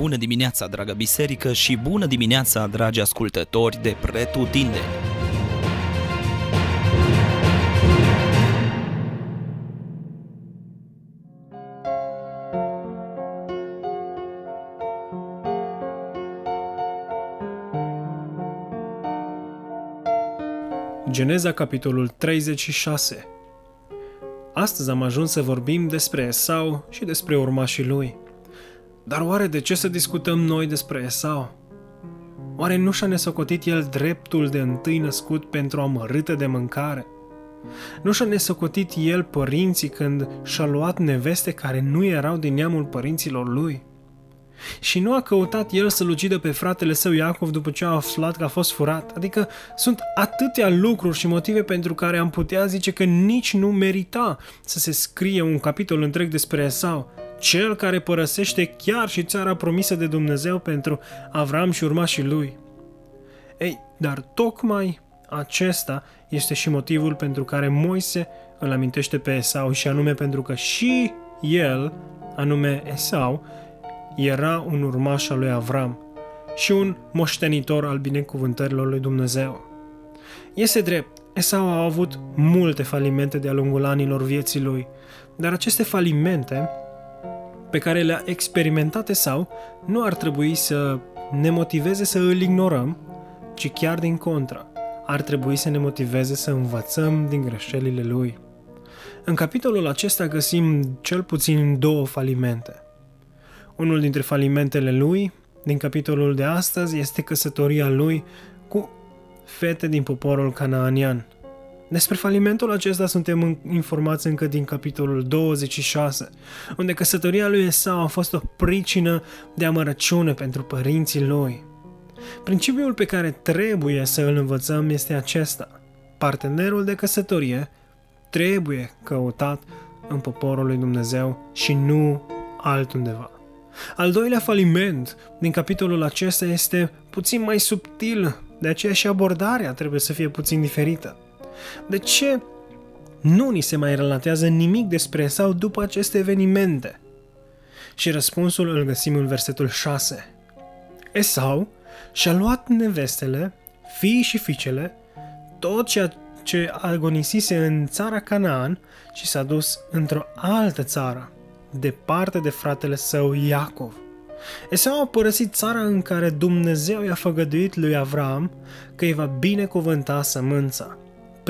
Bună dimineața, dragă biserică, și bună dimineața, dragi ascultători de Pretutindeni! Geneza, capitolul 36 Astăzi am ajuns să vorbim despre Esau și despre urmașii lui. Dar oare de ce să discutăm noi despre Esau? Oare nu și-a nesocotit el dreptul de întâi născut pentru amărâtă de mâncare? Nu și-a nesocotit el părinții când și-a luat neveste care nu erau din neamul părinților lui? Și nu a căutat el să-l ucidă pe fratele său Iacov după ce a aflat că a fost furat. Adică sunt atâtea lucruri și motive pentru care am putea zice că nici nu merita să se scrie un capitol întreg despre Esau, cel care părăsește chiar și țara promisă de Dumnezeu pentru Avram și urmașii lui. Ei, dar tocmai acesta este și motivul pentru care Moise îl amintește pe Esau și anume pentru că și el, anume Esau, era un urmaș al lui Avram și un moștenitor al binecuvântărilor lui Dumnezeu. Este drept, Esau a avut multe falimente de-a lungul anilor vieții lui, dar aceste falimente pe care le-a experimentat Esau nu ar trebui să ne motiveze să îl ignorăm, ci chiar din contră. Ar trebui să ne motiveze să învățăm din greșelile lui. În capitolul acesta găsim cel puțin două falimente – unul dintre falimentele lui, din capitolul de astăzi, este căsătoria lui cu fete din poporul canaanian. Despre falimentul acesta suntem informați încă din capitolul 26, unde căsătoria lui Esau a fost o pricină de amărăciune pentru părinții lui. Principiul pe care trebuie să îl învățăm este acesta. Partenerul de căsătorie trebuie căutat în poporul lui Dumnezeu și nu altundeva. Al doilea faliment din capitolul acesta este puțin mai subtil, de aceea și abordarea trebuie să fie puțin diferită. De ce nu ni se mai relatează nimic despre Esau după aceste evenimente? Și răspunsul îl găsim în versetul 6. Esau și-a luat nevestele, fiii și fiicele, tot ceea ce agonisise în țara Canaan și s-a dus într-o altă țară, departe de fratele său Iacov. Esau a părăsit țara în care Dumnezeu i-a făgăduit lui Avram că îi va binecuvânta sămânța.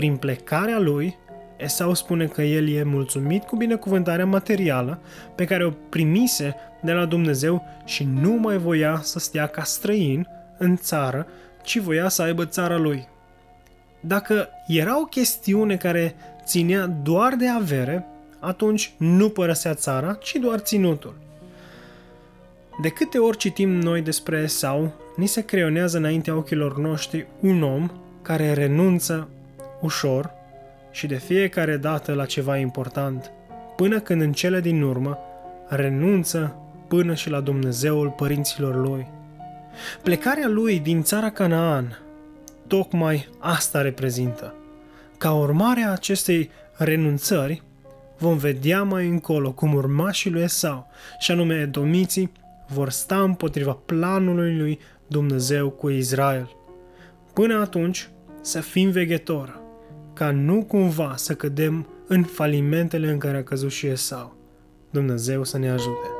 Prin plecarea lui, Esau spune că el e mulțumit cu binecuvântarea materială pe care o primise de la Dumnezeu și nu mai voia să stea ca străin în țară, ci voia să aibă țara lui. Dacă era o chestiune care ținea doar de avere, atunci nu părăsea țara, ci doar ținutul. De câte ori citim noi despre Esau, ni se creionează înaintea ochilor noștri un om care renunță ușor și de fiecare dată la ceva important, până când în cele din urmă renunță până și la Dumnezeul părinților lui. Plecarea lui din țara Canaan tocmai asta reprezintă. Ca urmare a acestei renunțări, vom vedea mai încolo cum urmașii lui Esau, și anume edomiții, vor sta împotriva planului lui Dumnezeu cu Israel. Până atunci, să fim veghetori, ca nu cumva să cădem în falimentele în care a căzut și Esau. Dumnezeu să ne ajute!